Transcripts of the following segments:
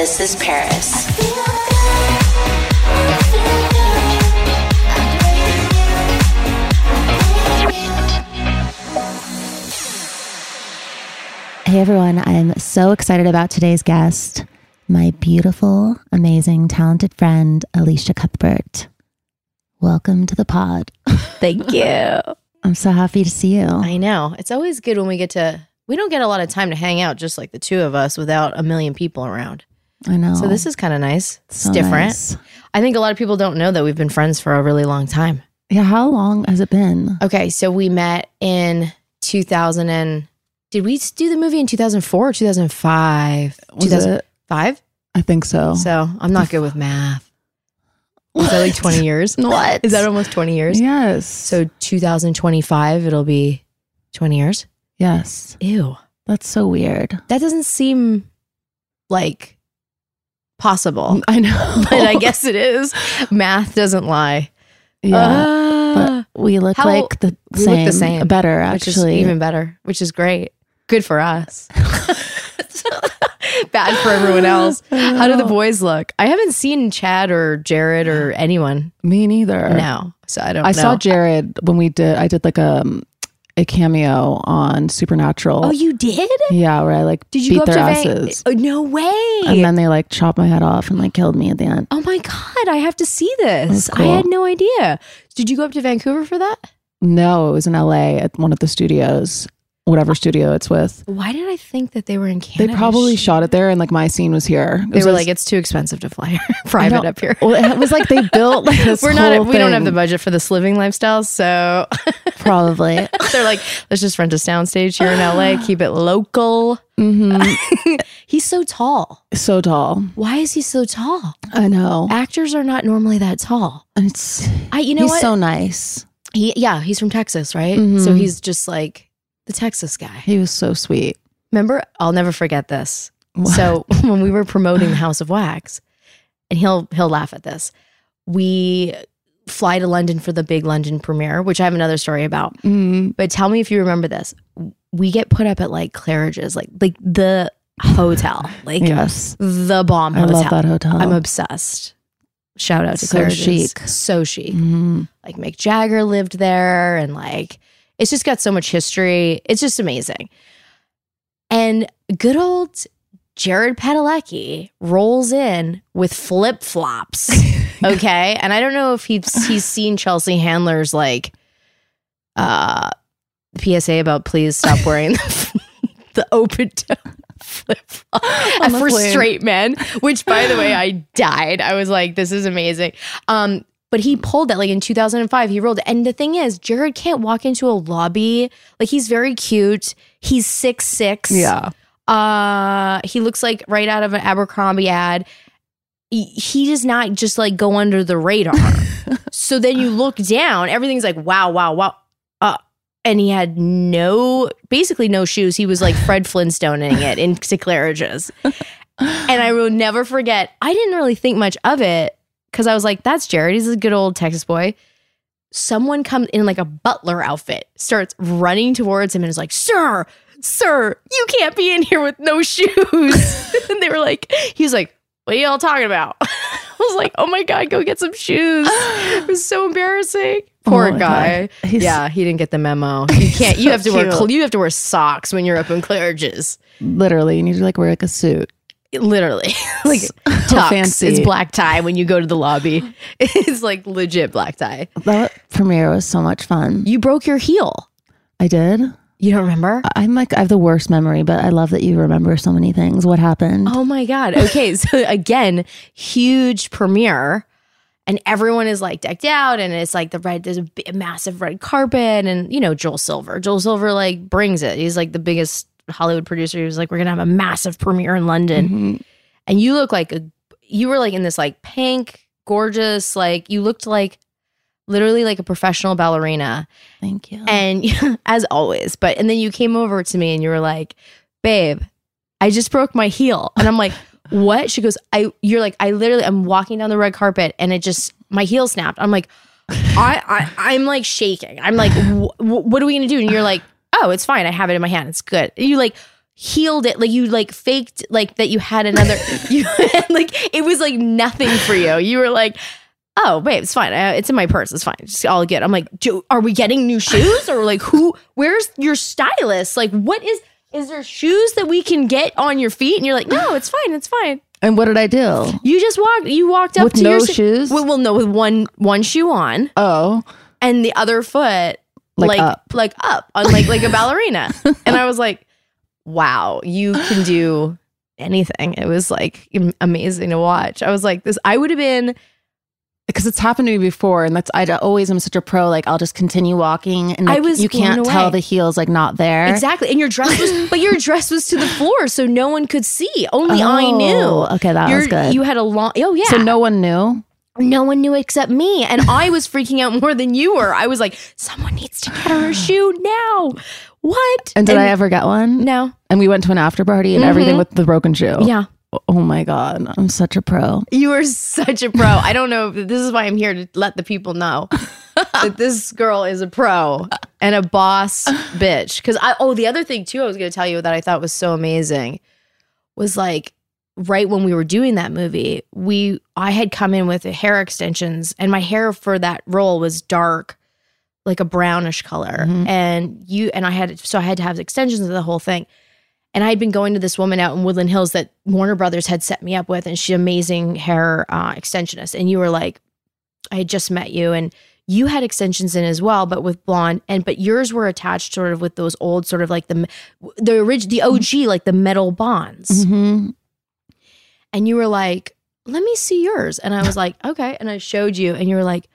This is Paris. Hey everyone, I'm so excited about today's guest, my beautiful, amazing, talented friend, Elisha Cuthbert. Welcome to the pod. Thank you. I'm so happy to see you. I know. It's always good when we get to, we don't get a lot of time to hang out just like the two of us without a million people around. I know. So this is kind of nice. It's So different. nice. I think a lot of people don't know that we've been friends for a really long time. Yeah, how long has it been? Okay. So we met in 2000 and, did we do the movie in 2004 or 2005? Was it? 2005? I think so. So I'm not good with math. Is that like 20 years? What? Is that almost 20 years? Yes. So 2025, it'll be 20 years. yes. Ew. That's so weird. That doesn't seem like possible, I know. but I guess it is. Math doesn't lie. yeah. Ah, but we look How- like the same. look the same, Better, which is actually. even better, which is great. Good for us. Bad for everyone else. How do the boys look? I haven't seen Chad or Jared or anyone Me neither. now, so I don't. I know. saw Jared when we did, I did like a, a cameo on Supernatural. Oh, you did? Yeah, where I like Did you beat their to asses. Van- oh, no way! and then they like chopped my head off and like killed me at the end. oh my god, I have to see this. was I had no idea. Did you go up to Vancouver for that? No, it was in LA at one of the studios, whatever studio it's with. Why did I think that they were in Canada? They probably shot it there, and like my scene was here. It They was were like, it's too expensive to fly private up here. Well, it was like they built like this. We're not. We don't have the budget for this living lifestyle, so Probably. they're like, let's just rent a soundstage here in LA, keep it local. Mm-hmm. He's so tall. so tall. Why is he so tall? I know. Actors are not normally that tall. And it's I, you know he's what? so nice. he, yeah, he's from Texas, right? Mhm. So he's just like the Texas guy. He was so sweet. Remember, I'll never forget this. So when we were promoting the House of Wax, and he'll he'll laugh at this. We fly to London for the big London premiere, which I have another story about. Mm, But tell me if you remember this. We get put up at like Claridge's, like like the hotel, like yes, the bomb hotel. I love that hotel. I'm obsessed. Shout out to So Claridge's. chic. So chic. Mhm. Like Mick Jagger lived there and like it's just got so much history. It's just amazing. And good old Jared Padalecki rolls in with flip flops. okay. And I don't know if he's he's seen Chelsea Handler's like uh PSA about please stop wearing the, the open toe. flip flop for plane. straight men. Which, by the way, I died. I was like, this is amazing. Um, but he pulled that like in 2005. He rolled and the thing is, Jared can't walk into a lobby. Like he's very cute. He's six six. Yeah. Uh, he looks like right out of an Abercrombie ad. He, he does not just like go under the radar. so then you look down, everything's like wow, wow, wow. Uh, and he had no, basically no shoes. He was like Fred Flintstoning it into Claridge's. And I will never forget. I didn't really think much of it because I was like, "That's Jared. He's a good old Texas boy." Someone comes in like a butler outfit, starts running towards him, and is like, "Sir, sir, you can't be in here with no shoes." and they were like, He's like, what are y'all talking about?" I was like, "Oh my god, go get some shoes." It was so embarrassing. Poor Oh guy. Yeah, he didn't get the memo. You can't. You so have to wear. cute. cl- You have to wear socks when you're up in Claridge's. Literally, you need to like wear like a suit. Literally, like So tux. fancy. It's black tie when you go to the lobby. It's like legit black tie. That premiere was so much fun. You broke your heel. I did. You don't remember? I'm like I have the worst memory, but I love that you remember so many things. What happened? Oh my god. Okay, so again, huge premiere. And everyone is like decked out, and it's like the red. There's a massive red carpet, and you know Joel Silver. Joel Silver like brings it. He's like the biggest Hollywood producer. He was like, "We're gonna have a massive premiere in London," Mhm. and you look like a. You were like in this like pink, gorgeous, like you looked like literally like a professional ballerina. Thank you. And as always, but and then you came over to me and you were like, "Babe, I just broke my heel." And I'm like, "What?" She goes, "I you're like I literally I'm walking down the red carpet and it just my heel snapped." I'm like, "I I I'm like shaking. I'm like, "Wh- wh- what are we to do?" And you're like, "Oh, it's fine. I have it in my hand. It's good." You like healed it. Like you like faked like that you had another you like it was like nothing for you. You were like oh babe it's fine. I, it's in my purse. It's fine. It's all good. I'm like do, are we getting new shoes? Or like who where's your stylist? Like what is is there shoes that we can get on your feet? And you're like no it's fine. It's fine. And what did I do? you just walked you walked up With to no your shoes? well, well no with one one shoe on. Oh, and the other foot Like like up. like up on like like a ballerina and i was like wow you can do anything it was like amazing to watch i was like this i would have been because it's happened to me before, and that's I always am such a pro. Like I'll just continue walking, and I was you can't tell the heels like not there. exactly and your dress was but your dress was to the floor so no one could see only i Oh, knew Okay, that Your- was good. you had a long oh yeah So no one knew. No one knew except me and i was freaking out more than you were i was like someone needs to get her a shoe now what And did I ever get one? no And we went to an after party and everything mm-hmm. with the broken shoe. yeah Oh my god, I'm such a pro. You are such a pro. I don't know. if This is why I'm here to let the people know that this girl is a pro and a boss bitch. Because I, oh, the other thing too, I was going to tell you that I thought was so amazing was like right when we were doing that movie, we, I had come in with hair extensions and my hair for that role was dark, like a brownish color. Mhm. And you, and I had, so I had to have extensions of the whole thing. And I had been going to this woman out in Woodland Hills that Warner Brothers had set me up with, and she's amazing hair uh, extensionist. And you were like, I had just met you, and you had extensions in as well, but with blonde. And but yours were attached sort of with those old, sort of like the the orig- the OG, like the metal bonds. hmm And you were like, "Let me see yours." And I was like, "Okay." And I showed you, and you were like,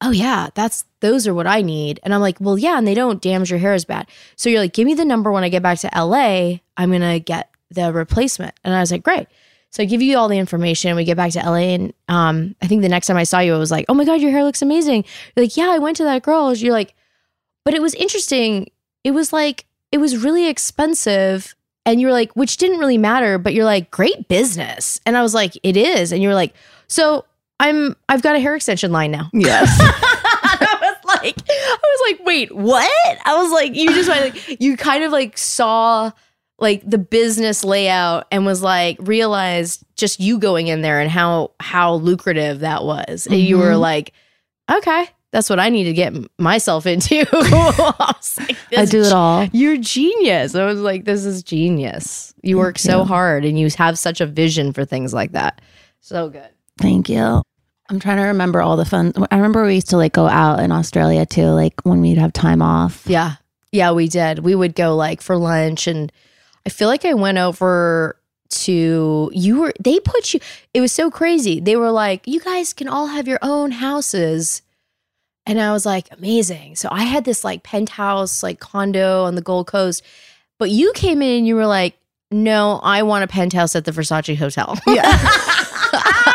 "Oh yeah, that's those are what I need." And I'm like, "Well, yeah, and they don't damage your hair as bad." So you're like, "Give me the number when I get back to LA. I'm gonna get the replacement." And I was like, "Great." So I give you all the information. We get back to LA, and um, I think the next time I saw you, I was like, "Oh my god, your hair looks amazing." You're like, "Yeah, I went to that girl." You're like, "But it was interesting. It was like it was really expensive." And you're like, which didn't really matter, but you're like, great business. And I was like, it is. And you're like, so I'm I've got a hair extension line now. Yes. I was like, I was like, wait, what? I was like, you just like you kind of like saw like the business layout and was like realized just you going in there and how how lucrative that was. And you were Mhm. like, okay, that's what I need to get myself into. I like, I do it all. you're genius. I was like, this is genius. You work so you. hard and you have such a vision for things like that. So good. Thank you. I'm trying to remember all the fun. I remember we used to like go out in Australia too, like when we'd have time off. Yeah. Yeah, we did. We would go like for lunch and I feel like I went over to you were they put you it was so crazy. They were like, "You guys can all have your own houses." And I was like, "Amazing." So I had this like penthouse like condo on the Gold Coast. But you came in and you were like, "No, I want a penthouse at the Versace hotel." Yeah.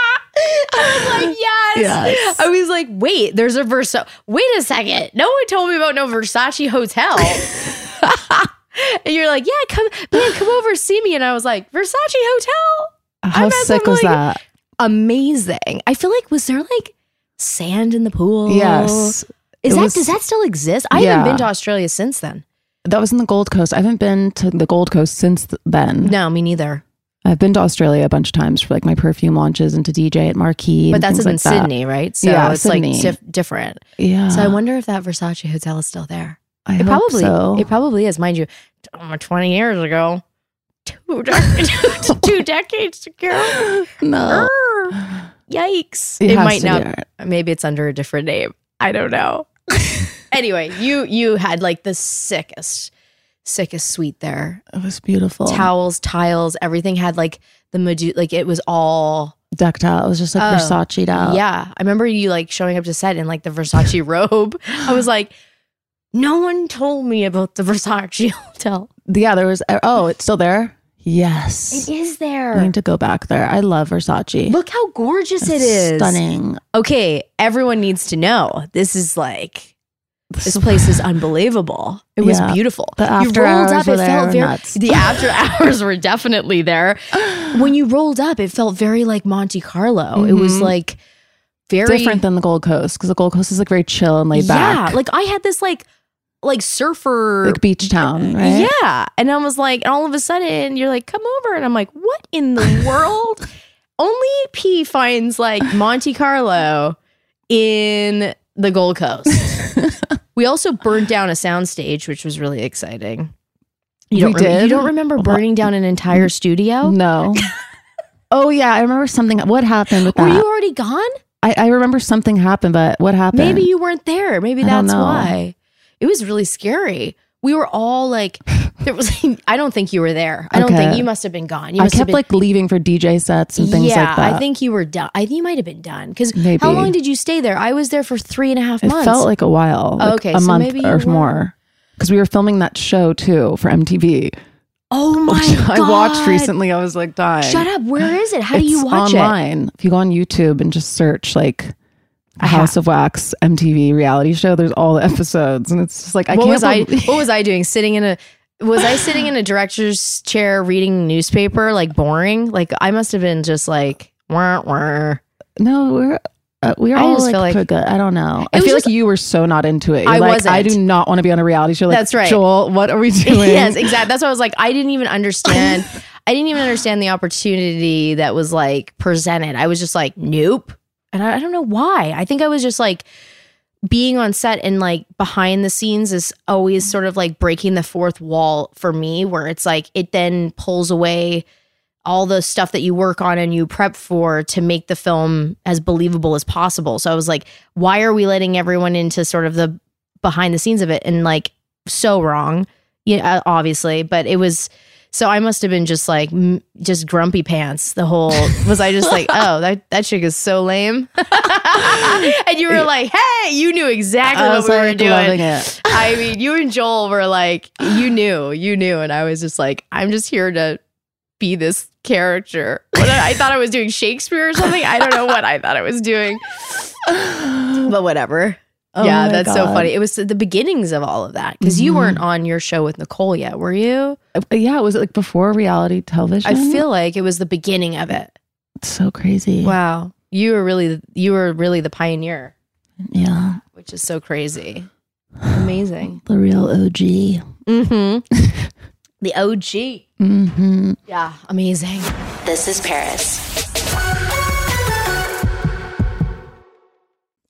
I was like, yes. Yes. I was like, wait, there's a Versace. Wait a second. No one told me about no Versace hotel. and you're like, yeah, come, man, come over, see me. And I was like, Versace hotel? How sick was someone- that? Amazing. I feel like, was there like sand in the pool? Yes. Is that, was- does that still exist? I Yeah. haven't been to Australia since then. That was in the Gold Coast. I haven't been to the Gold Coast since then. No, me neither. I've been to Australia a bunch of times for like my perfume launches and to DJ at Marquee. But that's in like that. Sydney, right? So Yeah, it's Sydney. like dif- different. Yeah. So I wonder if that Versace hotel is still there. I It probably so. it probably is, mind you. Twenty years ago, two decades, two decades ago. no. Yikes! It It, might not. Maybe it's under a different name. I don't know. anyway, you you had like the sickest, sickest suite there. It was beautiful. Towels, tiles, everything had like the Medu- like it was all Decked out. It was just like Oh, Versace out. Yeah. I remember you like showing up to set in like the Versace robe. I was like, no one told me about the Versace hotel. Yeah, there was. Oh, it's still there? Yes. It is there. I need to go back there. I love Versace. Look how gorgeous it It's. Stunning. Okay, everyone needs to know. This is like this place is unbelievable. It was Yeah. beautiful. The you after rolled hours up, were it there, felt very nuts. the after hours were definitely there. When you rolled up, it felt very like Monte Carlo. It was Mhm. like very Different than the Gold Coast because the Gold Coast is like very chill and laid back. Yeah, like I had this like like surfer like beach town, right? Yeah. And I was like, and all of a sudden you're like, come over. And I'm like, what in the world? Only P finds like Monte Carlo in the Gold Coast. we also burned down a soundstage, which was really exciting. You don't, rem- you don't remember burning down an entire studio? No. oh yeah, I remember something. What happened with that? Were you already gone? I, I remember something happened, but what happened? Maybe you weren't there. Maybe I don't that's know. why. It was really scary. We were all like, there was. I don't think you were there. I don't think you must have been gone. You I kept been, like leaving for DJ sets and things yeah, like that. I think you were done. I think you might have been done because how long did you stay there? I was there for three and a half months. It felt like a while. Oh, like okay, a so month maybe or were. more. Because we were filming that show too for MTV. oh my which god! I watched recently. I was like dying. Shut up! Where is it? How do you watch it? online. If you go on YouTube and just search like I House have- of Wax MTV reality show, there's all the episodes, and it's just like I what can't. was I? What was I doing? Sitting in a. Was I sitting in a director's chair reading newspaper, like boring? Like I must have been just like, wah, wah. No, we're uh, we're I all just like, like- good. I don't know. I feel just- like you were so not into it. You're I like, wasn't. I do not want to be on a reality show. Like, That's right. Joel, what are we doing? yes, exactly. That's why I was like. I didn't even understand. I didn't even understand the opportunity that was like presented. I was just like, nope. And I, I don't know why. I think I was just like being on set and like behind the scenes is always sort of like breaking the fourth wall for me, where it's like it then pulls away all the stuff that you work on and you prep for to make the film as believable as possible. So I was like, why are we letting everyone into sort of the behind the scenes of it? And like, so wrong, yeah, obviously, but it was. So I must have been just like, m- just grumpy pants. The whole was I just like, oh, that that chick is so lame, and you were like, hey, you knew exactly I what was we were doing. I mean, you and Joel were like, you knew, you knew, and I was just like, I'm just here to be this character. I I thought I was doing Shakespeare or something. I don't know what I thought I was doing, but whatever. Oh yeah, my that's so funny. It was the beginnings of all of that because you Mhm. weren't on your show with Nicole yet, were you? Uh, Yeah, was it like before reality television? I feel like it was the beginning of it. it's so crazy. Wow, you were really you were really the pioneer, Yeah, which is so crazy, amazing. the real OG. Mm-hmm. the OG. Mm-hmm. Yeah, amazing. This is Paris.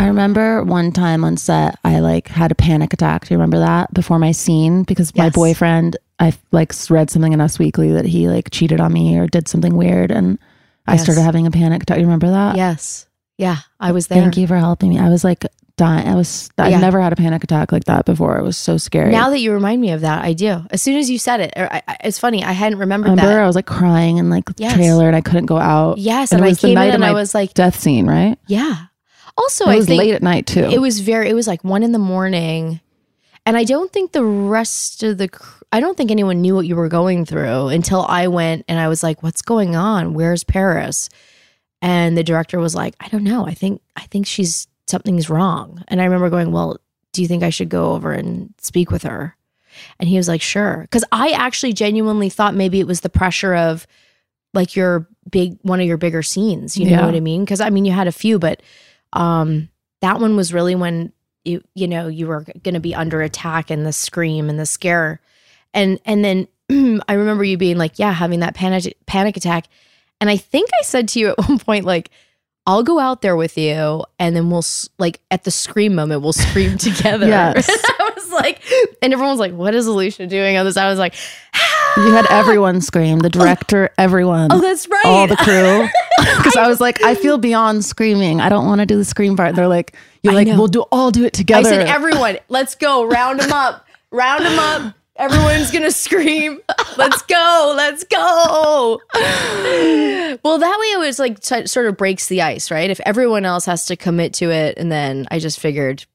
I remember one time on set, I like had a panic attack. Do you remember that before my scene? Because my Yes. boyfriend, I like read something in Us Weekly that he like cheated on me or did something weird, and I Yes. started having a panic attack. You remember that? Yes. Yeah. I was there. Thank you for helping me. I was like dying. I was. I've Yeah. never had a panic attack like that before. It was so scary. Now that you remind me of that, I do. As soon as you said it, or I, I- it's funny. I hadn't remembered remember, that. I was like crying in like Yes. trailer, and I couldn't go out. Yes, and, and I was the came in and I was like- death scene, right? yeah. Also, it I was late at night too. it was very. It was like one in the morning, and I don't think the rest of the. I don't think anyone knew what you were going through until I went and I was like, "What's going on? Where's Paris?" And the director was like, "I don't know. I think I think she's something's wrong." And I remember going, "Well, do you think I should go over and speak with her?" And he was like, "Sure," because I actually genuinely thought maybe it was the pressure of like your big one of your bigger scenes. You know Yeah. what I mean? Because I mean, you had a few, but um, that one was really when you you know you were going to be under attack and the scream and the scare, and and then I remember you being like, yeah, having that panic panic attack, and I think I said to you at one point like. I'll go out there with you, and then we'll like at the scream moment we'll scream together. Yes. I was like, and everyone was like, "What is Elisha doing on this?" I was like, you had everyone scream. The director, everyone. "Oh, that's right." all the crew because I was like, I feel beyond screaming. I don't want to do the scream part. They're like, you're I like, know. we'll do all do it together. I said, everyone, let's go. Round them up. Round them up. Everyone's going to scream. Let's go. Let's go. well, that way it was like t- sort of breaks the ice, right? If everyone else has to commit to it. And then I just figured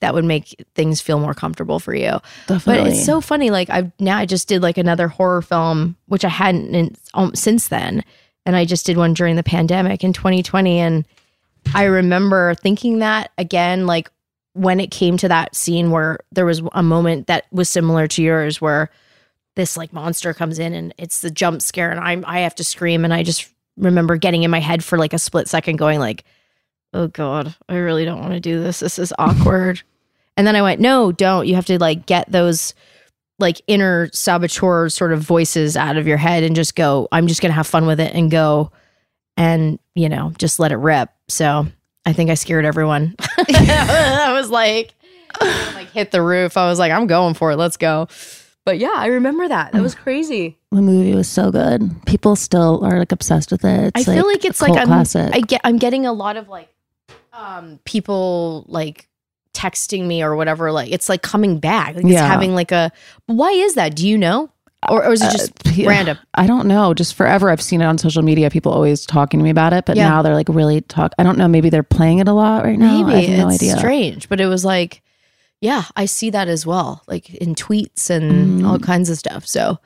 that would make things feel more comfortable for you. Definitely. But it's so funny. Like I've now I just did like another horror film, which I hadn't in, um, since then, and I just did one during the pandemic in 2020, and I remember thinking that again, like when it came to that scene where there was a moment that was similar to yours, where this like monster comes in and it's the jump scare, and I I have to scream, and I just remember getting in my head for like a split second, going like, "Oh God, I really don't want to do this. This is awkward." And then I went, no, don't. You have to like get those like inner saboteur sort of voices out of your head and just go, I'm just going to have fun with it and go and, you know, just let it rip. So I think I scared everyone. I was like, like hit the roof. I was like, I'm going for it. Let's go. But yeah, I remember that. That was crazy. the movie was so good. People still are like obsessed with it. It's I feel like it's like I'm classic. I get I'm getting a lot of like um people like texting me or whatever like it's like coming back like Yeah. it's having like a why is that do you know or, or is it just Uh, random? I don't know. Just forever, I've seen it on social media. People always talking to me about it, but Yeah. now they're like really talk. I don't know. Maybe they're playing it a lot right now. Maybe I have no it's idea. strange, but it was like, yeah, I see that as well, like in tweets and Mhm. all kinds of stuff. So,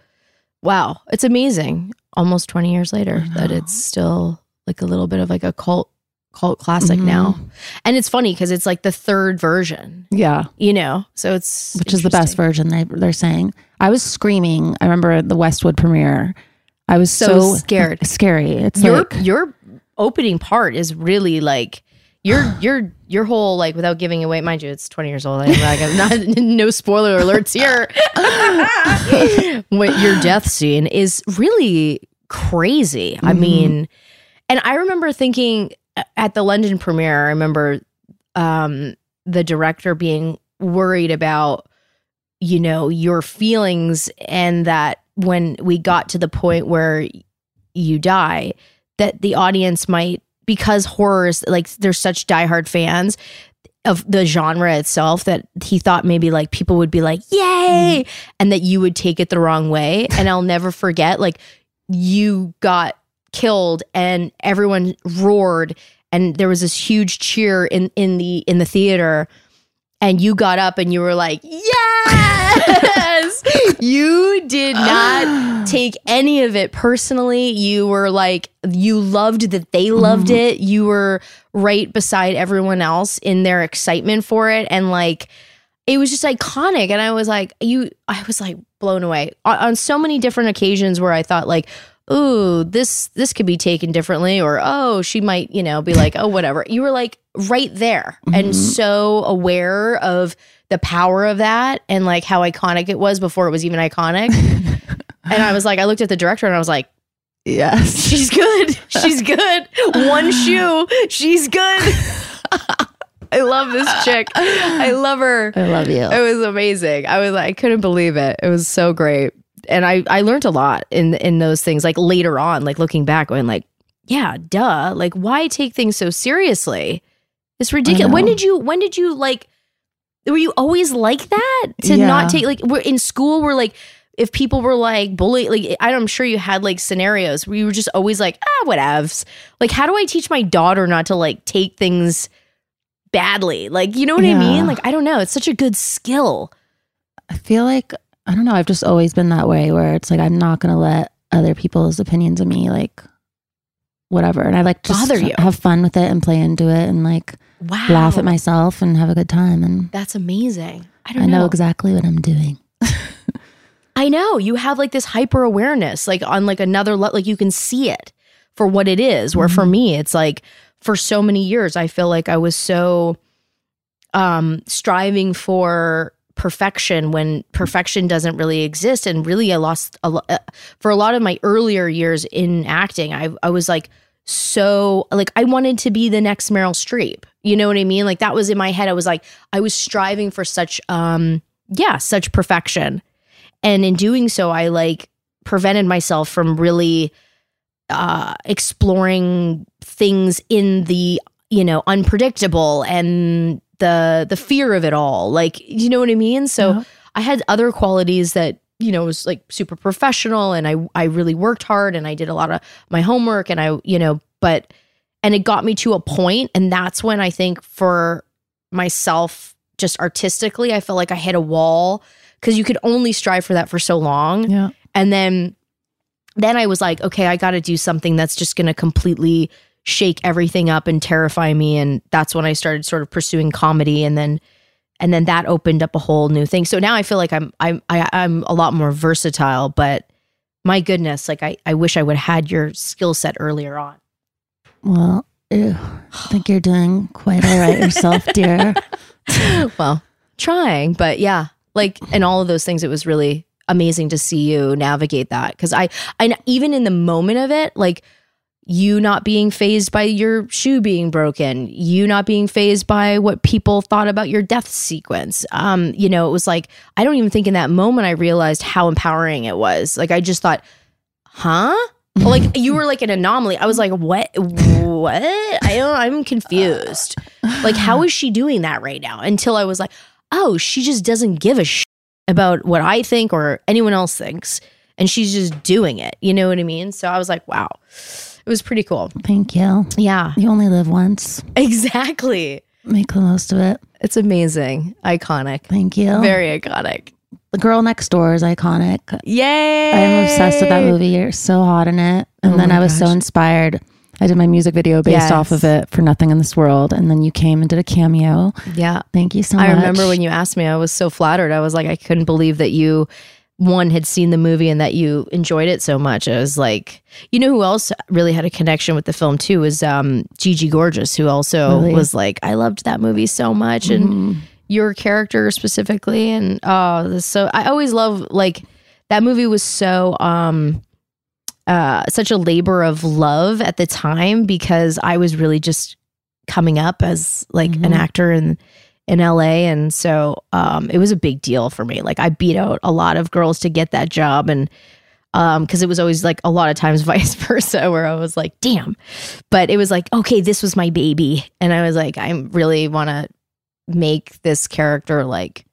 wow, it's amazing. Almost twenty years later, that it's still like a little bit of like a cult cult classic Mhm. now, and it's funny because it's like the third version, Yeah, you know. So it's which is the best version. They they're saying. I was screaming. I remember the Westwood premiere. I was So so, scared. Scary. It's Your like your opening part is really like. Your your your whole like without giving away, mind you, it's twenty years old. I'm like I'm not no spoiler alerts here. what your death scene is really crazy. I Mhm. mean, and I remember thinking at the London premiere, I remember um, the director being worried about, you know, your feelings and that when we got to the point where you die, that the audience might, because horrors, like there's such diehard fans of the genre itself, that he thought maybe like people would be like, yay, and that you would take it the wrong way. And I'll never forget, like, you got killed and everyone roared and there was this huge cheer in in the in the theater. And you got up and you were like yes! You did not take any of it personally. You were like you loved that they mm-hmm. loved it. You were right beside everyone else in their excitement for it. And like it was just iconic. And i was like you i was like blown away. On, on so many different occasions where i thought like ooh this this could be taken differently or oh she might you know be like oh whatever you were like right there and mm-hmm. so aware of the power of that and like how iconic it was before it was even iconic and i was like i looked at the director and i was like yes. she's good she's good one shoe she's good i love this chick i love her I love you. it was amazing. I was like, I couldn't believe it. It was so great. And I I learned a lot in in those things like later on like looking back going like yeah, duh. Like why take things so seriously? It's ridiculous. When did you when did you like were you always like that to Yeah. not take like we're in school we're like if people were like bully like I'm sure you had like scenarios where you were just always like ah whatevs. Like how do I teach my daughter not to like take things badly? Like you know what I mean? Like I don't know. It's such a good skill. I feel like I don't know. I've just always been that way where it's like I'm not gonna let other people's opinions of me like whatever, and I like just Bother you. have fun with it and play into it and like Wow. laugh at myself and have a good time. And That's amazing. I don't I know know. exactly what I'm doing. I know. You have like this hyper awareness, like on like another le- like you can see it for what it is. Where for me, it's like for so many years, I feel like I was so um striving for perfection when perfection doesn't really exist and really i lost a lot for a lot of my earlier years in acting i i was like so like i wanted to be the next meryl streep you know what i mean? Like that was in my head i was like i was striving for such um yeah such perfection. And in doing so i like prevented myself from really uh exploring things in the you know unpredictable and the the fear of it all. Like you know what i mean? So i had other qualities that you know was like super professional and i i really worked hard and i did a lot of my homework and i you know but and it got me to a point and that's when i think for myself just artistically i felt like i hit a wall because you could only strive for that for so long. Yeah. and then then I was like, okay, I got to do something that's just going to completely shake everything up and terrify me and that's when I started sort of pursuing comedy and then and then that opened up a whole new thing. So now I feel like I'm I'm I, I'm a lot more versatile, but my goodness, like I I wish I would have had your skill set earlier on. Well, ew, I think you're doing quite all right yourself, dear. well, trying, but yeah, like and all of those things it was really amazing to see you navigate that cuz I I even in the moment of it, like you not being phased by your shoe being broken, you not being phased by what people thought about your death sequence. Um, you know, it was like I don't even think in that moment I realized how empowering it was. Like I just thought, "Huh?" like you were like an anomaly. I was like, "What? What? I don't I'm confused." Like how is she doing that right now? Until I was like, "Oh, she just doesn't give a shit about what I think or anyone else thinks." and she's just doing it. You know what I mean? So I was like, wow, it was pretty cool. Thank you. Yeah, You only live once. exactly. Make the most of it. It's amazing, iconic, Thank you. very iconic. the girl next door is iconic. Yay! I'm obsessed with that movie. You're so hot in it. And Oh then I was so inspired. I did my music video based Yes. off of it for Nothing in This World. And then you came and did a cameo. Yeah. Thank you so much. I remember when you asked me, I was so flattered. I was like, I couldn't believe that you, one, had seen the movie and that you enjoyed it so much. I was like, you know who else really had a connection with the film too was um, Gigi Gorgeous, who also Really? was like, I loved that movie so much. And your character specifically. And oh, this so I always love like that movie was so um uh such a labor of love at the time because I was really just coming up as like an Mhm. actor in in LA and so um it was a big deal for me. Like I beat out a lot of girls to get that job and um because it was always like a lot of times vice versa where I was like, damn. But it was like, okay, this was my baby. And I was like, I really want to make this character like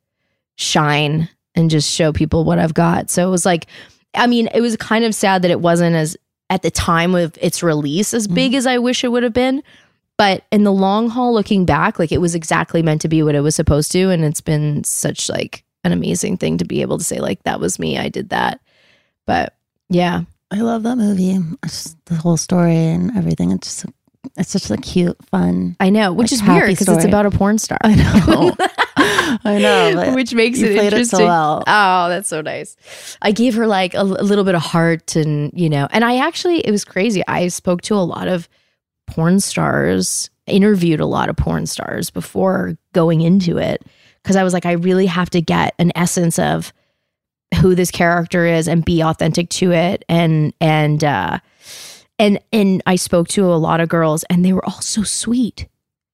shine and just show people what I've got. So it was like, I mean, it was kind of sad that it wasn't as at the time of its release as big as I wish it would have been. But in the long haul, looking back, like it was exactly meant to be what it was supposed to. And it's been such like an amazing thing to be able to say, like, that was me. I did that. But yeah. I love that movie. It's just the whole story and everything. It's just, it's such a cute, fun. I know, which Like, is weird because it's about a porn star. I know. I know. But which makes it interesting. it so well. Oh, that's so nice. I gave her like a, a little bit of heart, and you know, and I actually it was crazy. I spoke to a lot of porn stars, interviewed a lot of porn stars before going into it because I was like, I really have to get an essence of who this character is and be authentic to it, and and uh, and and I spoke to a lot of girls, and they were all so sweet.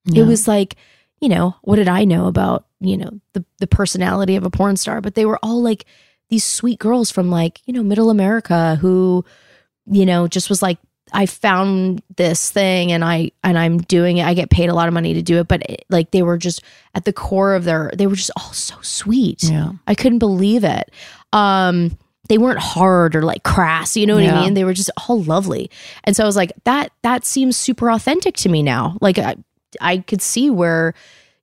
Yeah. it was like you know what did i know about you know the the personality of a porn star? But they were all like these sweet girls from like you know middle america who you know just was like i found this thing and i and i'm doing it. I get paid a lot of money to do it but it, like they were just at the core of their they were just all so sweet. Yeah. i couldn't believe it. Um they weren't hard or like crass you know what Yeah. i mean? They were just all lovely. And so i was like that that seems super authentic to me now. Like i i could see where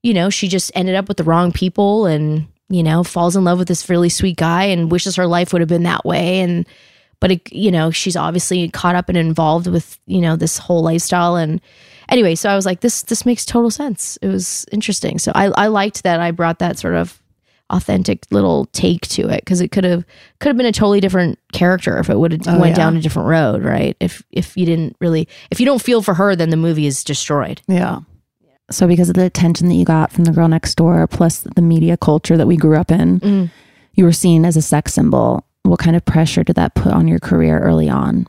you know she just ended up with the wrong people and you know falls in love with this really sweet guy and wishes her life would have been that way. And but it, you know she's obviously caught up and involved with you know this whole lifestyle and anyway so i was like this this makes total sense it was interesting so i i liked that i brought that sort of authentic little take to it because it could have could have been a totally different character if it would have Oh, went yeah. down a different road right if if you didn't really if you don't feel for her then the movie is destroyed Yeah. So because of the attention that you got from the girl next door, plus the media culture that we grew up in, Mm. you were seen as a sex symbol. What kind of pressure did that put on your career early on?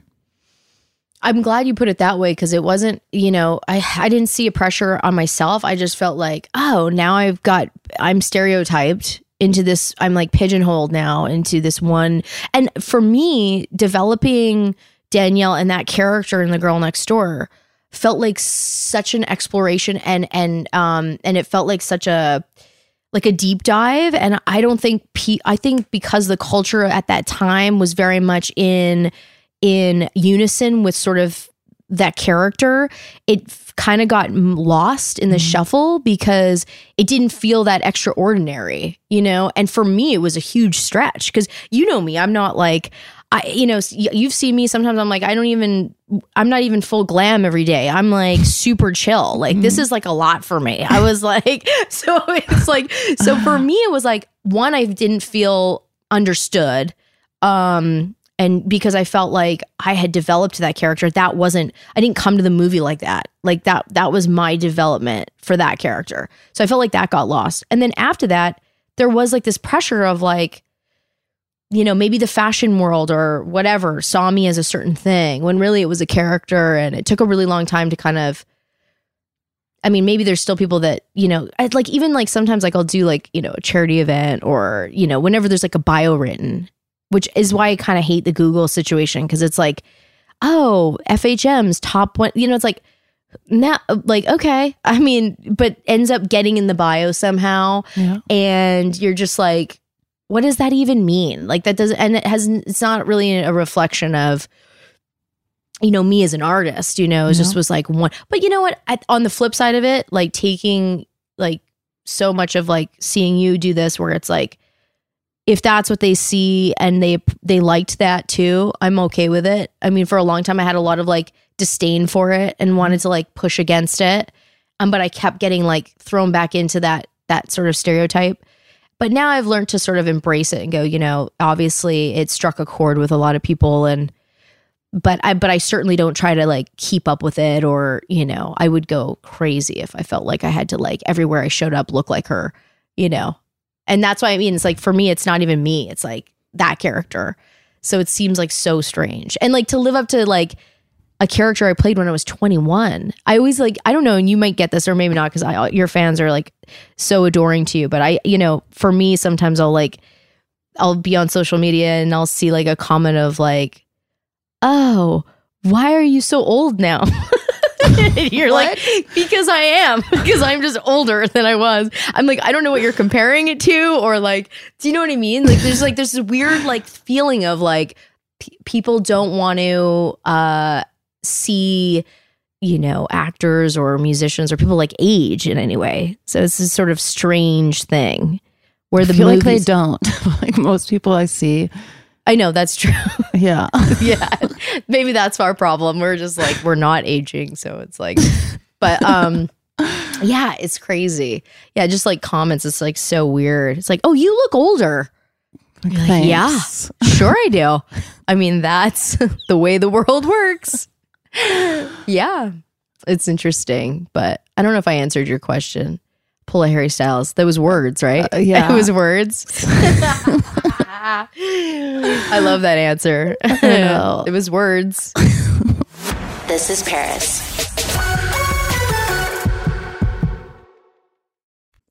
I'm glad you put it that way because it wasn't, you know, I I didn't see a pressure on myself. I just felt like, oh, now I've got I'm stereotyped into this I'm like pigeonholed now into this one. And for me, developing Danielle and that character in the girl next door felt like such an exploration and and um and it felt like such a like a deep dive. And i don't think pe- i think because the culture at that time was very much in in unison with sort of that character it kind of got m- lost in the mm-hmm. shuffle because it didn't feel that extraordinary you know? And for me it was a huge stretch because you know me i'm not like I, you know, you've seen me sometimes. I'm like, I don't even, I'm not even full glam every day. I'm like super chill. Like, this is like a lot for me. I was like, so it's like, so for me, it was like, one, I didn't feel understood. Um, and because I felt like I had developed that character, that wasn't, I didn't come to the movie like that. Like, that, that was my development for that character. So I felt like that got lost. And then after that, there was like this pressure of like, you know, maybe the fashion world or whatever saw me as a certain thing when really it was a character and it took a really long time to kind of I mean, maybe there's still people that, you know, I'd like even like sometimes like I'll do like, you know, a charity event or, you know, whenever there's like a bio written, which is why I kind of hate the Google situation because it's like, oh, FHM's top one, you know, it's like now like okay. I mean, but ends up getting in the bio somehow Yeah. and you're just like what does that even mean? Like that does and it has it's not really a reflection of you know me as an artist, you know, it just was like one. But you know what? I, on the flip side of it, like taking like so much of like seeing you do this where it's like if that's what they see and they they liked that too, I'm okay with it. I mean, for a long time I had a lot of like disdain for it and wanted to like push against it. Um, but I kept getting like thrown back into that that sort of stereotype. But now I've learned to sort of embrace it and go, you know, obviously it struck a chord with a lot of people and but I but I certainly don't try to like keep up with it or, you know, I would go crazy if I felt like I had to like everywhere I showed up look like her, you know. And that's why I mean it's like for me it's not even me, it's like that character. So it seems like so strange. And like to live up to like a character I played when I was 21. I always like I don't know and you might get this or maybe not cuz I your fans are like so adoring to you, but I you know, for me sometimes I'll like I'll be on social media and I'll see like a comment of like oh, why are you so old now? You're like, because I am, because I'm just older than I was. I'm like, I don't know what you're comparing it to, or like, do you know what I mean? Like, there's like, there's this weird like feeling of like, p- people don't want to uh, see, you know, actors or musicians or people like age in any way. So it's this sort of strange thing where the I feel like they don't. like most people I see. I know that's true. Yeah. yeah maybe that's our problem we're just like we're not aging so it's like but um yeah it's crazy yeah just like comments it's like so weird it's like oh you look older like, yeah sure i do i mean that's the way the world works yeah it's interesting but i don't know if i answered your question pull a harry styles that was words right Uh, yeah. it was words i love that answer know. it was words This is Paris.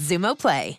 Xumo Play.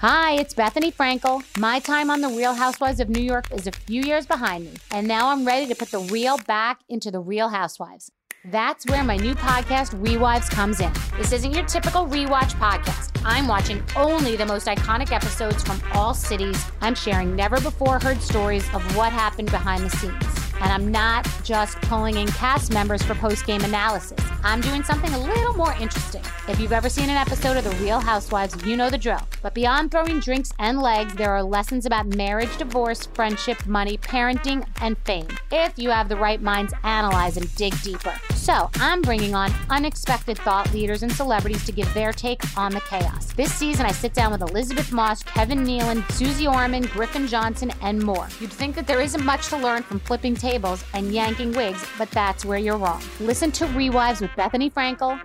Hi, it's Bethenny Frankel. My time on The Real Housewives of New York is a few years behind me, and now I'm ready to put the real back into The Real Housewives. That's where my new podcast, Rewives, comes in. This isn't your typical rewatch podcast. I'm watching only the most iconic episodes from all cities. I'm sharing never before heard stories of what happened behind the scenes. And I'm not just pulling in cast members for post game analysis. I'm doing something a little more interesting. If you've ever seen an episode of The Real Housewives, you know the drill. But beyond throwing drinks and legs, there are lessons about marriage, divorce, friendship, money, parenting, and fame. If you have the right minds, analyze and dig deeper. So I'm bringing on unexpected thought leaders and celebrities to give their take on the chaos. This season, I sit down with Elisabeth Moss, Kevin Nealon, Susie Orman, Griffin Johnson, and more. You'd think that there isn't much to learn from flipping tables and yanking wigs, but that's where you're wrong. Listen to Rewives with Bethenny Frankel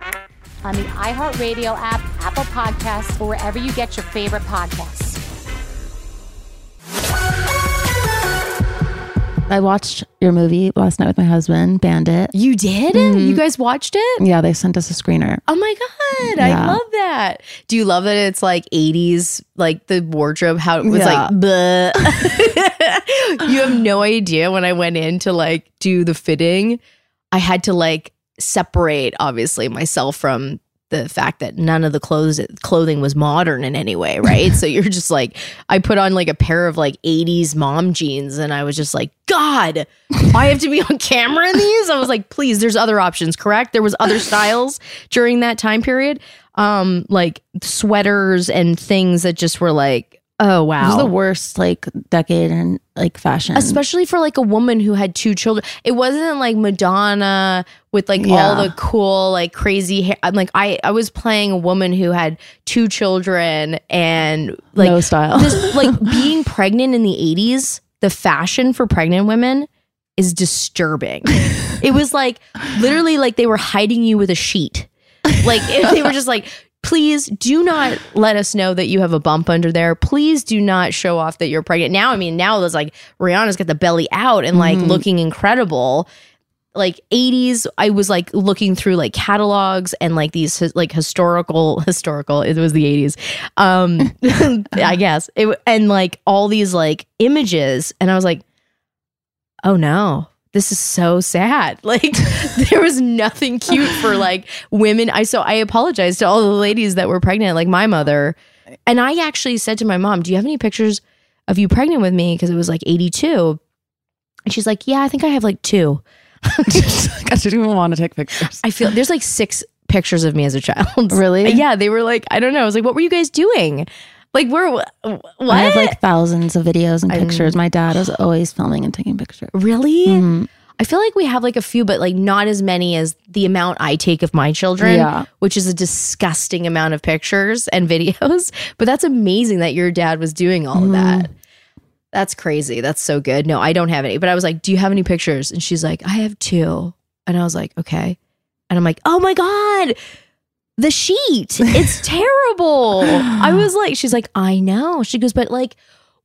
on the iHeartRadio app, Apple Podcasts, or wherever you get your favorite podcasts. I watched your movie last night with my husband, Bandit. You did? Mhm. You guys watched it? Yeah, they sent us a screener. Oh my god, I love that. Do you love that it's like 80s, like the wardrobe, how it was Yeah. like bleh. You have no idea when I went in to like do the fitting, I had to like separate obviously myself from the fact that none of the clothes clothing was modern in any way, right? so you're just like I put on like a pair of like 80s mom jeans and I was just like, God, I have to be on camera in these. I was like, please, there's other options, correct? There was other styles during that time period. Um, like sweaters and things that just were like, oh wow. It was the worst like decade in like fashion. Especially for like a woman who had two children. It wasn't like Madonna with like all the cool, like crazy hair. I'm like, I, I was playing a woman who had two children and like no style. this, like being pregnant in the 80s, the fashion for pregnant women is disturbing. it was like literally like they were hiding you with a sheet. Like they were just like, please do not let us know that you have a bump under there. Please do not show off that you're pregnant. Now, I mean, now there's like Rihanna's got the belly out and like Mhm. looking incredible. Like 80s, I was like looking through like catalogs and like these like historical historical. It was the 80s, um, I guess. It and like all these like images, and I was like, oh no, this is so sad. Like there was nothing cute for like women. I so I apologize to all the ladies that were pregnant, like my mother. And I actually said to my mom, "Do you have any pictures of you pregnant with me?" Because it was like 82. And she's like, "Yeah, I think I have like two. I didn't even want to take pictures. I feel there's like six pictures of me as a child. Really? Yeah, they were like, I don't know. I was like, what were you guys doing? Like, where? What? I have like thousands of videos and pictures. My dad was always filming and taking pictures. really? Mhm. I feel like we have like a few, but like not as many as the amount I take of my children, Yeah. which is a disgusting amount of pictures and videos. But that's amazing that your dad was doing all of that. That's crazy. That's so good. No, I don't have any. But I was like, Do you have any pictures? And she's like, I have two. And I was like, Okay. And I'm like, Oh my God, the sheet. It's terrible. I was like, She's like, I know. She goes, But like,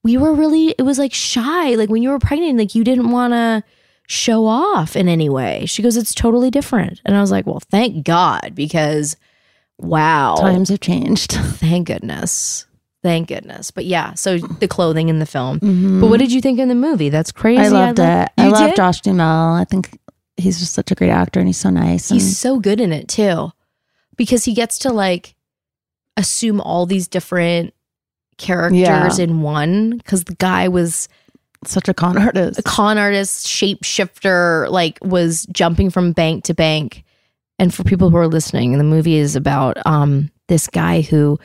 we were really, it was like shy. Like when you were pregnant, like you didn't want to show off in any way. She goes, It's totally different. And I was like, Well, thank God, because wow. Times have changed. Thank goodness. Thank goodness. But yeah, so the clothing in the film. Mhm. But what did you think in the movie? That's crazy. I loved love- it. I love? Josh Duhamel. I think he's just such a great actor and he's so nice. He's so good in it too. Because he gets to like assume all these different characters Yeah. in one. Because the guy was such a con artist. a con artist, shapeshifter, like was jumping from bank to bank. And for people who are listening, the movie is about um, this guy who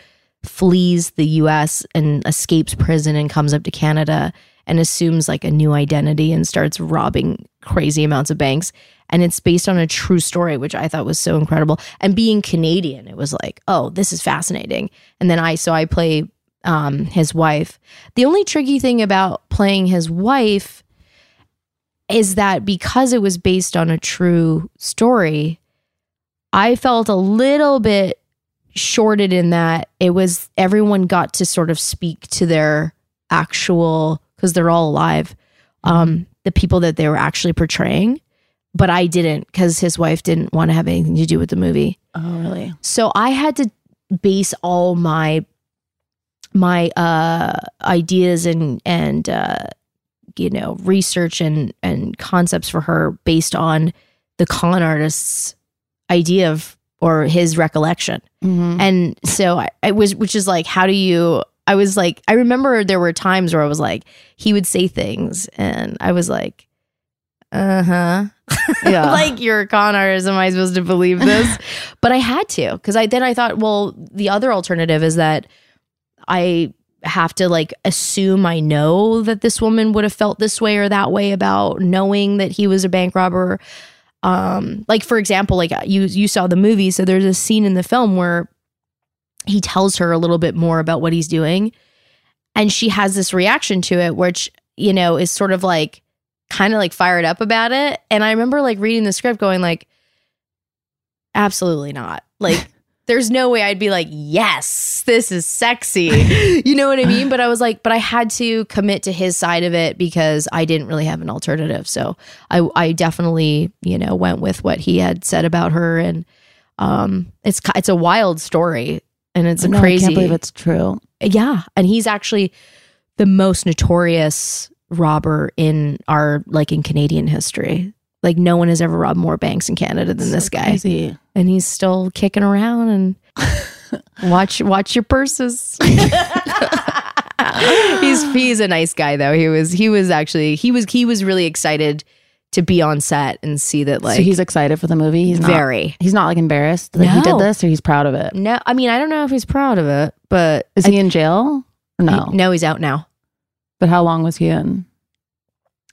flees the US and escapes prison and comes up to Canada and assumes like a new identity and starts robbing crazy amounts of banks. And it's based on a true story, which I thought was so incredible. And being Canadian, it was like, oh, this is fascinating. And then I, so I play um, his wife. The only tricky thing about playing his wife is that because it was based on a true story, I felt a little bit shorted in that it was everyone got to sort of speak to their actual because they're all alive um the people that they were actually portraying but I didn't because his wife didn't want to have anything to do with the movie oh, really? so I had to base all my my uh ideas and and uh you know research and and concepts for her based on the con artist's idea of or his recollection Mhm. and so I, I was which is like how do you i was like i remember there were times where i was like he would say things and i was like uh huh. Yeah. like you're a con artist. Am I supposed to believe this? but I had to because I then I thought, well, the other alternative is that I have to like assume I know that this woman would have felt this way or that way about knowing that he was a bank robber. Um, like for example, like you you saw the movie, so there's a scene in the film where he tells her a little bit more about what he's doing, and she has this reaction to it, which you know is sort of like kind of like fired up about it. And I remember like reading the script, going like, absolutely not. Like there's no way I'd be like, yes, this is sexy. you know what I mean? But I was like, but I had to commit to his side of it because I didn't really have an alternative. So I, I definitely, you know, went with what he had said about her. And um, it's, it's a wild story and it's a no, crazy. I can't believe it's true. Yeah. And he's actually the most notorious robber in our, like in Canadian history. Like no one has ever robbed more banks in Canada than this guy Crazy. and he's still kicking around and watch watch your purses. he's he's a nice guy though. He was he was actually he was he was really excited to be on set and see that like so he's excited for the movie. He's not, very. He's not like embarrassed that he did this, or he's proud of it. no I mean I don't know if he's proud of it, but Is he in jail? No. no he's out now. But how long was he in?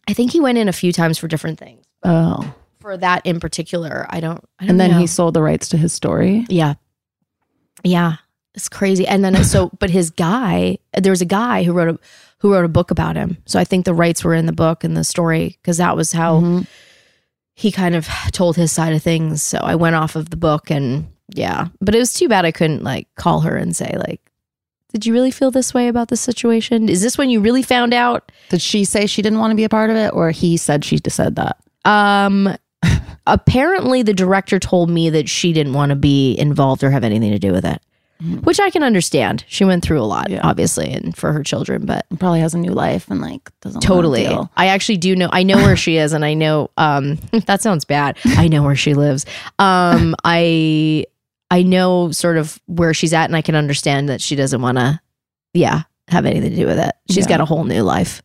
I think he went in a few times for different things. Oh, For that in particular, I don't I don't and then know. he sold the rights to his story. Yeah. Yeah. It's crazy. And then so but his guy, there was a guy who wrote a who wrote a book about him. So I think the rights were in the book and the story because that was how Mhm. he kind of told his side of things. So I went off of the book and yeah. But it was too bad I couldn't like call her and say like did you really feel this way about this situation? Is this when you really found out? Did she say she didn't want to be a part of it, or he said she said that? Um apparently the director told me that she didn't want to be involved or have anything to do with it. Which I can understand. She went through a lot, Yeah. obviously, and for her children, but probably has a new life and like doesn't totally. deal. I actually do know I know where she is and I know um that sounds bad. I know where she lives. Um I I know sort of where she's at and I can understand that she doesn't want to yeah, have anything to do with it. She's Yeah. got a whole new life.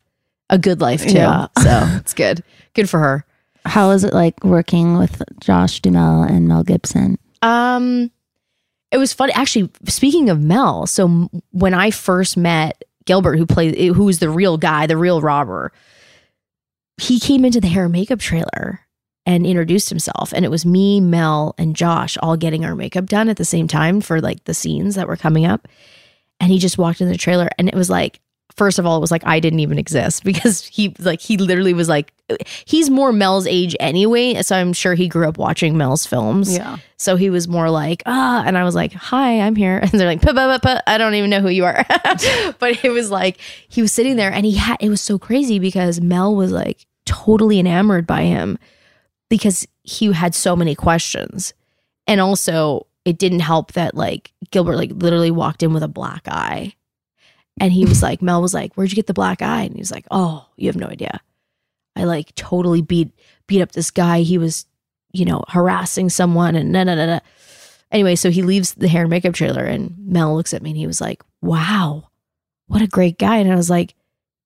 A good life too. Yeah. So, it's good. Good for her. How is it like working with Josh Duhamel and Mel Gibson? Um, it was funny. Actually, speaking of Mel, so when I first met Gilbert, who played, eh, who was the real guy, the real robber, he came into the hair and makeup trailer and introduced himself, and it was me, Mel, and Josh all getting our makeup done at the same time for like the scenes that were coming up, and he just walked in the trailer, and it was like. First of all, it was like I didn't even exist because he like he literally was like he's more Mel's age anyway, so I'm sure he grew up watching Mel's films. Yeah. So he was more like, ah, and I was like, hi, I'm here. And they're like, "Puh, puh, puh, I don't even know who you are. but it was like, he was sitting there and he had, it was so crazy because Mel was like totally enamored by him because he had so many questions. And also, it didn't help that like Gilbert like literally walked in with a black eye. And he was like, Mel was like, where'd you get the black eye? And he was like, oh, you have no idea. I like totally beat beat up this guy. He was you know, harassing someone and na na na na. Anyway, so he leaves the hair and makeup trailer and Mel looks at me and he was like, Wow, what a great guy. And I was like,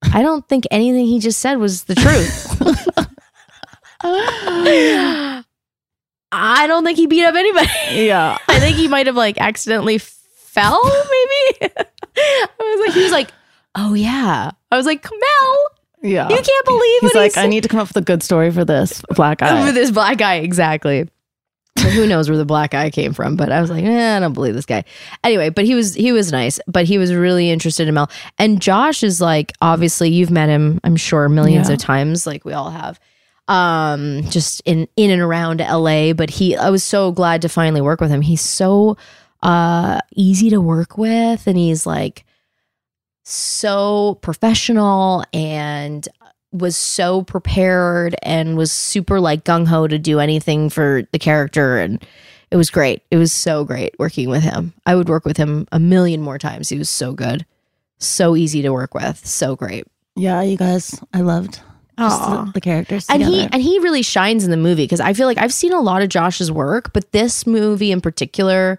I don't think anything he just said was the truth. I don't think he beat up anybody. Yeah. I think he might have like accidentally fell, maybe. I was like, he was like, Oh yeah. I was like, Mel, Yeah. you can't believe it. He's like, he I need to come up with a good story for this black eye. with this black guy exactly who knows where the black eye came from but i was like eh, i don't believe this guy anyway but he was he was nice but he was really interested in mel and josh is like obviously you've met him i'm sure millions Yeah. of times like we all have um just in in and around la but he i was so glad to finally work with him he's so uh easy to work with and he's like so professional and was so prepared and was super like gung ho to do anything for the character and it was great. It was so great working with him. I would work with him a million more times. He was so good. So easy to work with. So great. yeah, you guys, I loved the, the characters. And he and he really shines in the movie because I feel like I've seen a lot of Josh's work, but this movie in particular,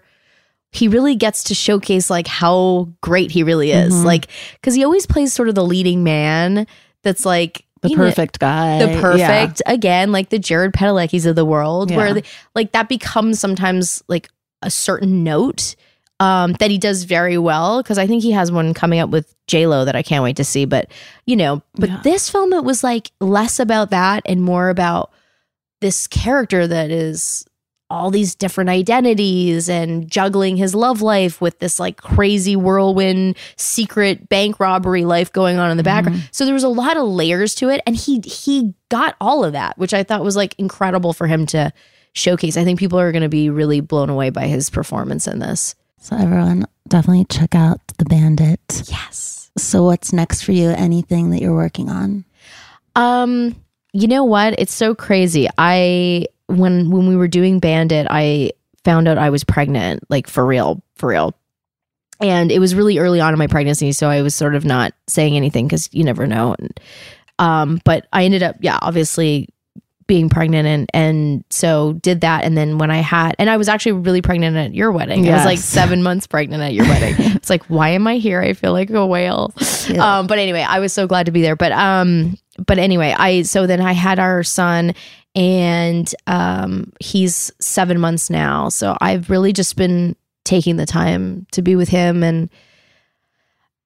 he really gets to showcase like how great he really is. Mhm. Like because he always plays sort of the leading man that's like The you know, perfect guy. the Yeah. perfect again like the jared padalecki's of the world Yeah. where like that becomes sometimes like a certain note um that he does very well because i think he has one coming up with j-lo that i can't wait to see but you know but Yeah. this film it was like less about that and more about this character that is all these different identities and juggling his love life with this like crazy whirlwind secret bank robbery life going on in the background. So there was a lot of layers to it and he he got all of that, which I thought was like incredible for him to showcase. I think people are going to be really blown away by his performance in this. So everyone, definitely check out The Bandit. Yes. So what's next for you? Anything that you're working on? Um, you know what? It's so crazy. I when when we were doing Bandit, I found out I was pregnant, like for real, for real. And it was really early on in my pregnancy, so I was sort of not saying anything because you never know. And, um, but I ended up, yeah, obviously being pregnant and and so did that and then when I had and I was actually really pregnant at your wedding. I was like 7 months pregnant at your wedding. it's like why am I here? I feel like a whale. Um but anyway, I was so glad to be there. But um but anyway, I so then I had our son and um he's 7 months now. So I've really just been taking the time to be with him and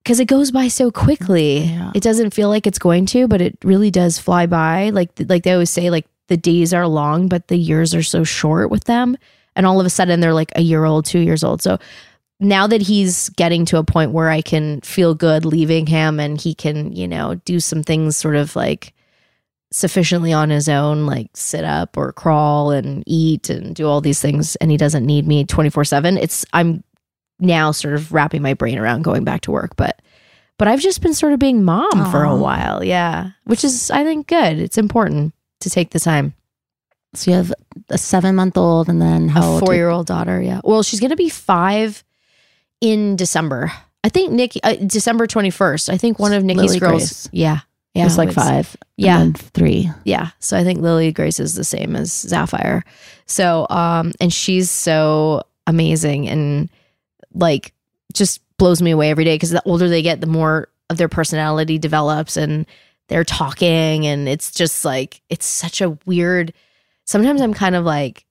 because it goes by so quickly. Yeah. It doesn't feel like it's going to, but it really does fly by. Like like they always say, like the days are long, but the years are so short with them. And all of a sudden, they're like a year old, two years old. So now that he's getting to a point where I can feel good leaving him, and he can, you know, do some things sort of like sufficiently on his own, like sit up or crawl and eat and do all these things, and he doesn't need me twenty four seven. It's I'm now sort of wrapping my brain around going back to work, but but I've just been sort of being mom for a while, yeah, which is I think good. It's important to take the time. So you have a seven month old and then how a four year old daughter, yeah. Well, she's gonna be five in December. I think Nicky uh, December twenty first. I think one of Nicky's Lily girls, Grace. yeah, yeah, it's like five. Yeah. three. Yeah. So I think Lily Grace is the same as Zaphire. So um and she's so amazing and like just blows me away every day because the older they get, the more of their personality develops and they're talking and it's just like it's such a weird sometimes I'm kind of like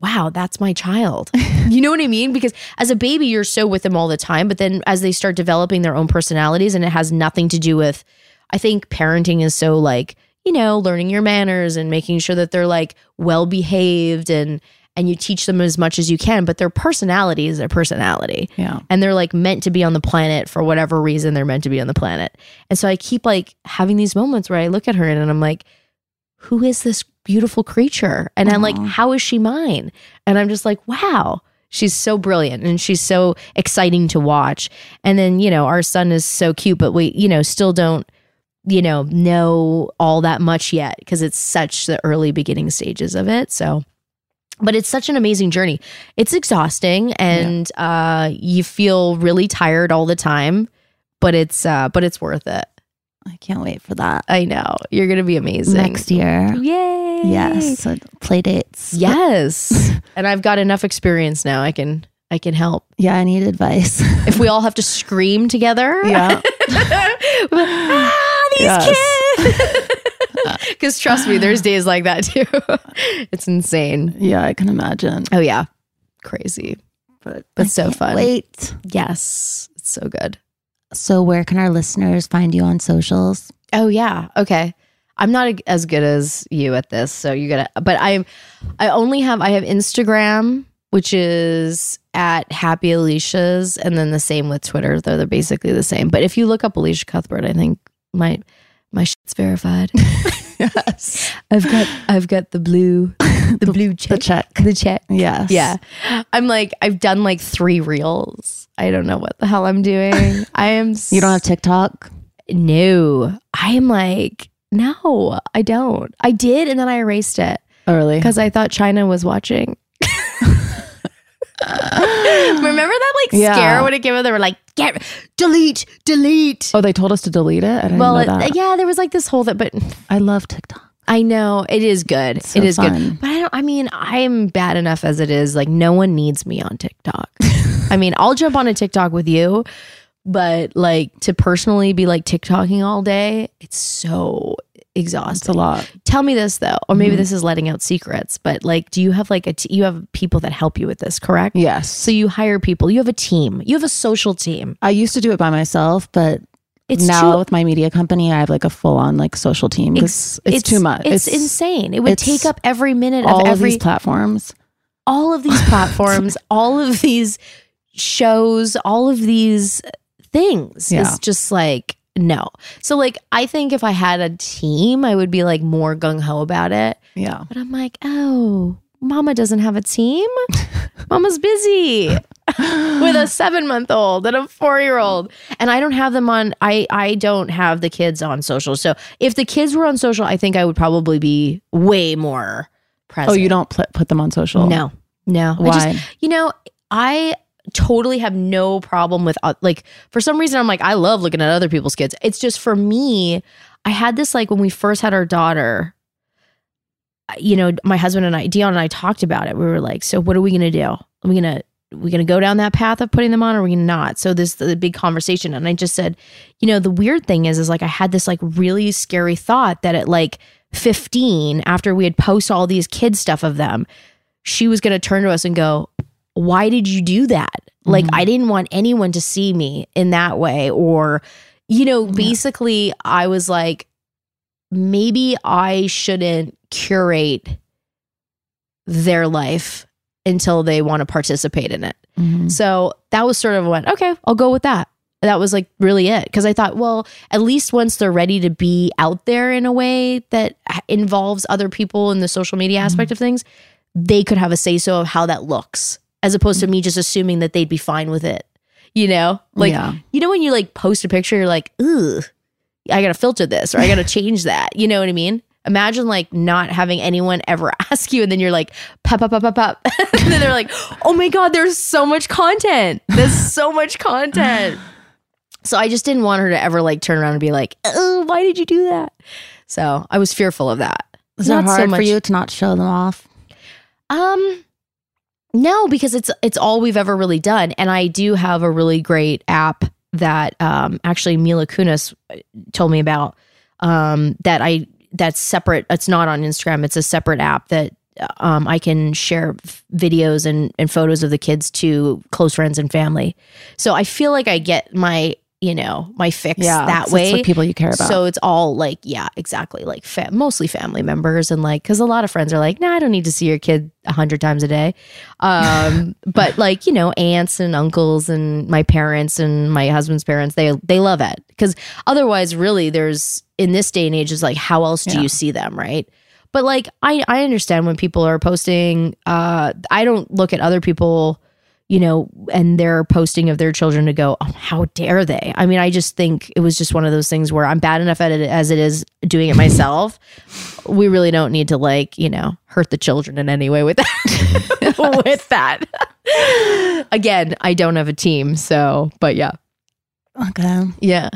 wow, that's my child. you know what I mean? Because as a baby, you're so with them all the time. But then as they start developing their own personalities, and it has nothing to do with, I think parenting is so like, you know, learning your manners and making sure that they're like well behaved and, and you teach them as much as you can, but their personality is their personality Yeah. and they're like meant to be on the planet for whatever reason they're meant to be on the planet. And so I keep like having these moments where I look at her and I'm like, who is this beautiful creature? And I'm like, how is she mine? And I'm just like, wow, she's so brilliant and she's so exciting to watch. And then, you know, our son is so cute, but we, you know, still don't, you know, know all that much yet because it's such the early beginning stages of it. So, but it's such an amazing journey. It's exhausting and uh you feel really tired all the time, but it's uh but it's worth it. I can't wait for that. I know. You're going to be amazing. Next year. Yay. Yes. So play dates. Yes. and I've got enough experience now. I can I can help. Yeah, I need advice. If we all have to scream together. yeah. ah, these Yes. kids. Cuz trust me, there's days like that too. it's insane. Yeah, I can imagine. Oh yeah. Crazy. But But I so fun. Wait. Yes. It's so good. So where can our listeners find you on socials? Oh yeah. Okay. I'm not a- as good as you at this, so you gotta. But I, I only have I have Instagram, which is at Happy Elisha's, and then the same with Twitter. Though they're basically the same. But if you look up Elisha Cuthbert, I think my my shit's verified. Yes. I've got I've got the blue the blue check The check. the check. Yes. Yeah. I'm like I've done like three reels. I don't know what the hell I'm doing. I am You don't have TikTok? no, I am like, no, I don't. I did, and then I erased it oh, Early. because I thought China was watching. Remember that like Yeah. scare when it came out? They were like, get delete, delete. Oh, they told us to delete it? Well, it- that. Uh, yeah, there was like this whole that, but I love TikTok. I know it is good. so it is fun. good, but I don't. I mean, I'm bad enough as it is. Like, no one needs me on TikTok. I mean, I'll jump on a TikTok with you, but like to personally be like TikToking all day, it's so exhausting. It's a lot. Tell me this though, or maybe Mhm. this is letting out secrets, but like, do you have like a t- you have people that help you with this, correct? Yes. So you hire people. You have a team. You have a social team. I used to do it by myself, but It's now too- with my media company, I have like a full on like social team. It's, it's, too much. It's, insane. It would take up every minute all of of every these platforms. all of these platforms, all of these shows, all of these things. Yeah. It's just like no. So like I think if I had a team, I would be like more gung ho about it. Yeah. But I'm like, oh, mama doesn't have a team. Mama's busy with a seven month old and a four year old. And I don't have them on I I don't have the kids on social. So if the kids were on social, I think I would probably be way more present. Oh, you don't pl- put them on social? No. No. Why? just- you know, I totally have no problem with uh, like for some reason I'm like I love looking at other people's kids. It's just for me, I had this like when we first had our daughter, you know, my husband and I, Dion and I talked about it. We were like, so what are we gonna do? Are we gonna we gonna go down that path of putting them on or are we not? So this the big conversation. And I just said, you know, the weird thing is is like I had this like really scary thought that at like 15, after we had post all these kid stuff of them, she was gonna turn to us and go, Why did you do that? Like I didn't want anyone to see me in that way. Or, you know, basically I was like, maybe I shouldn't curate their life until they want to participate in it. Mhm. So that was sort of what, okay, I'll go with that. That was like really it. Cause I thought, well, at least once they're ready to be out there in a way that involves other people in the social media Mm-hmm. aspect of things, they could have a say so of how that looks, as opposed to me just assuming that they'd be fine with it. You know? Like, Yeah. you know, when you like post a picture, you're like, ugh, I gotta filter this or I gotta change that. You know what I mean? Imagine like not having anyone ever ask you, and then you're like, pop, pop, pop, pop, pop. and then they're like, oh my God, there's so much content. There's so much content. So I just didn't want her to ever like turn around and be like, oh, why did you do that? So I was fearful of that. Is it Not so hard for much- you to not show them off? Um, no, because it's it's all we've ever really done, and I do have a really great app that um actually Mila Kunis told me about um that I that's separate. It's not on Instagram. It's a separate app that um I can share f- videos and and photos of the kids to close friends and family. So I feel like I get my you know my fix Yeah, that it's way. what people you care about. So it's all like, yeah, exactly. Like fa- mostly family members and like, cause a lot of friends are like, nah, I don't need to see your kid a hundred times a day. Um, but like, you know, aunts and uncles and my parents and my husband's parents, they, they love it. Cause otherwise really there's in this day and age is like, how else do Yeah. you see them? Right. But like, I, I understand when people are posting, uh, I don't look at other people, you know, and they're posting of their children to go, oh, how dare they? I mean, I just think it was just one of those things where I'm bad enough at it as it is doing it myself. we really don't need to like, you know, hurt the children in any way with that. with that. Again, I don't have a team, so but yeah. Okay. Yeah.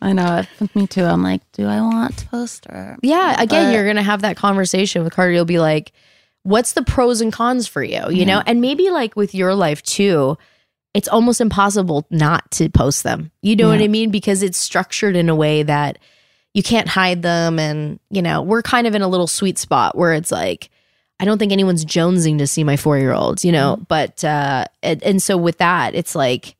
I know. it- Me too. I'm like, do I want to post or? Yeah, again, But- you're gonna have that conversation with Carter. You'll be like, "What's the pros and cons for you?" You know, and maybe like with your life too, it's almost impossible not to post them. You know what I mean? Because it's structured in a way that you can't hide them, and you know, we're kind of in a little sweet spot where it's like. I don't think anyone's jonesing to see my four year olds, you know, but, uh, and, and so with that, it's like,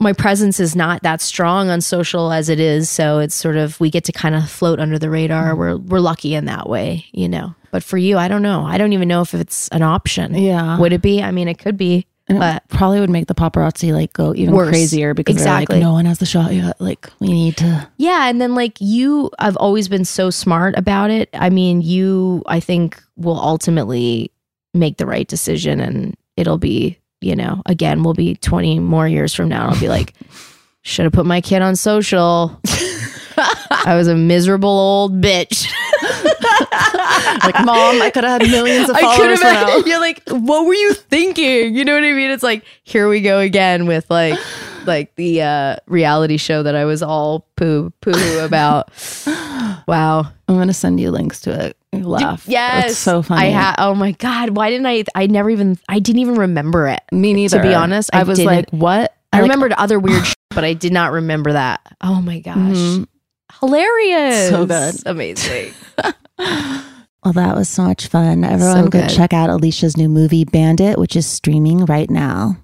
my presence is not that strong on social as it is so it's sort of we get to kind of float under the radar we're we're lucky in that way you know but for you i don't know i don't even know if it's an option Yeah. would it be i mean it could be And but probably would make the paparazzi like go even Worse. crazier because Exactly. they're like, no one has the shot yet. Like we need to. yeah and then like you i've always been so smart about it i mean you i think will ultimately make the right decision and it'll be you know again we'll be 20 more years from now and i'll be like should have put my kid on social i was a miserable old bitch Like, mom, I could have had millions of I could followers now. You're like, what were you thinking? You know what I mean? It's like, here we go again with like, like the uh, reality show that I was all poo poo about. wow. I'm gonna send you links to it. You laugh. Yes. it's so funny. I had. Oh my god. Why didn't I? I never even. I didn't even remember it. Me neither. To be honest, I, I, was didn't. like, what? I Like, remembered other weird, shit, but I did not remember that. Oh my gosh. mhm. hilarious. So good. Amazing. Well, that was so much fun. Everyone So go check out Elisha's new movie, Bandit, which is streaming right now.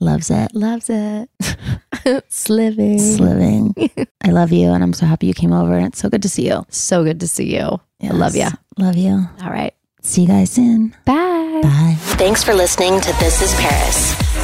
Loves it. Loves it. Sliving. Sliving. I love you, and I'm so happy you came over, and it's so good to see you. So good to see you. I love you. Love you. All right. See you guys soon. Bye. Bye. Thanks for listening to This is Paris.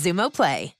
Xumo Play.